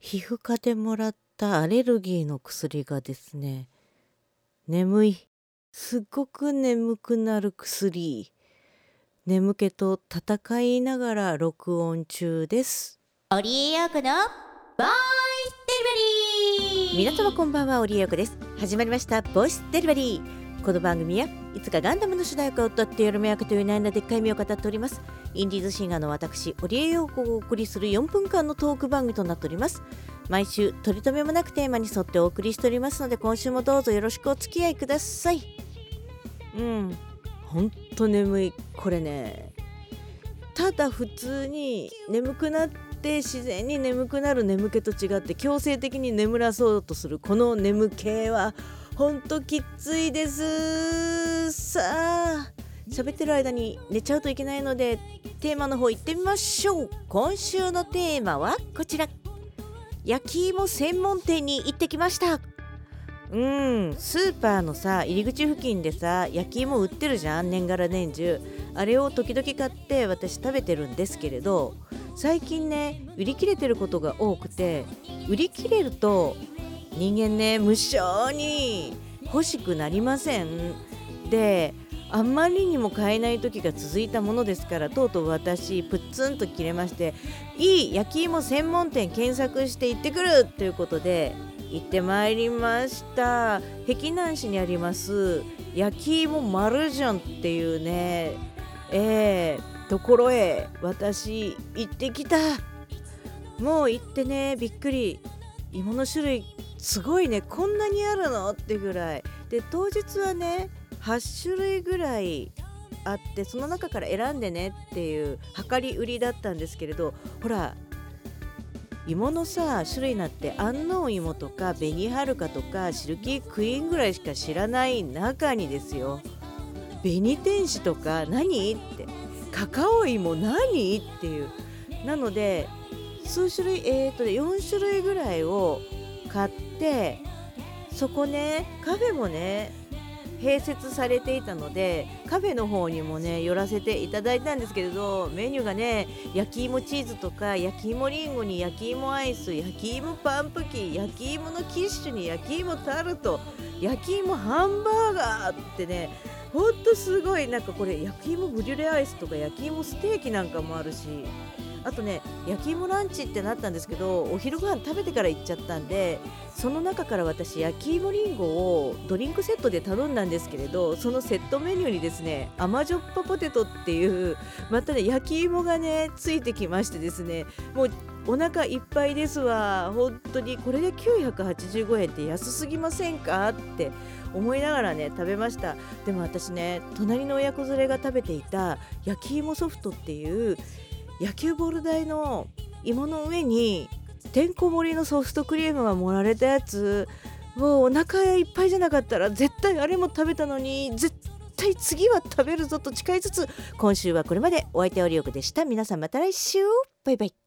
皮膚科でもらったアレルギーの薬がですね眠い。すっごく眠くなる薬。眠気と戦いながら録音中です。オリエヨークのボイスデリバリー。皆様こんばんはオリエヨークです。始まりましたボイスデリバリーこの番組はいつかガンダムの主題歌を歌ってやる目役という悩んだでっかい目を語っております。インディーズシンガーの私オリエヨークをお送りする4分間のトーク番組となっております。毎週取り留めもなくテーマに沿ってお送りしておりますので今週もどうぞよろしくお付き合いください。うん。ほんと眠い。これね。ただ普通に眠くなって自然に眠くなる眠気と違って強制的に眠らそうとするこの眠気はほんときついです。さあ喋ってる間に寝ちゃうといけないのでテーマの方行ってみましょう。今週のテーマはこちら。焼き芋専門店に行ってきました。うんスーパーのさ入り口付近でさ焼き芋売ってるじゃん年がら年中。あれを時々買って私食べてるんですけれど最近ね売り切れてることが多くて売り切れると人間ね無性に欲しくなりません。であんまりにも買えない時が続いたものですからとうとう私プッツンと切れましていい焼き芋専門店検索して行ってくるということで行ってまいりました。碧南市にあります焼き芋マルジョンっていうねえー、ところへ私行ってきた。もう行ってねびっくり。芋の種類すごいねこんなにあるの？ってぐらい。で当日はね8種類ぐらいあってその中から選んでねっていう量り売りだったんですけれどほら芋のさ種類になって安納芋とか紅はるかとかシルキークイーンぐらいしか知らない中にですよ。紅天使とか何？って。カカオ芋何？っていう。なので数種類えー、とね4種類ぐらいを買ってそこねカフェもね併設されていたのでカフェの方にもね寄らせていただいたんですけれどメニューがね焼き芋チーズとか焼き芋りんごに焼き芋アイス焼き芋パンプキン焼き芋のキッシュに焼き芋タルト焼き芋ハンバーガーってねほんとすごいなんかこれ焼き芋ブリュレアイスとか焼き芋ステーキなんかもあるしあとね焼き芋ランチってなったんですけどお昼ご飯食べてから行っちゃったんでその中から私焼き芋りんごをドリンクセットで頼んだんですけれどそのセットメニューにですね甘じょっぱポテトっていうまたね焼き芋がねついてきましてですねもうお腹いっぱいですわ。本当にこれで985円って安すぎませんかって思いながらね食べました。でも私ね隣の親子連れが食べていた焼き芋ソフトっていう野球ボール台の芋の上にてんこ盛りのソフトクリームが盛られたやつもうお腹いっぱいじゃなかったら絶対あれも食べたのに絶対次は食べるぞと誓いつつ今週はこれまでお相手はリオクでした。皆さんまた来週。バイバイ。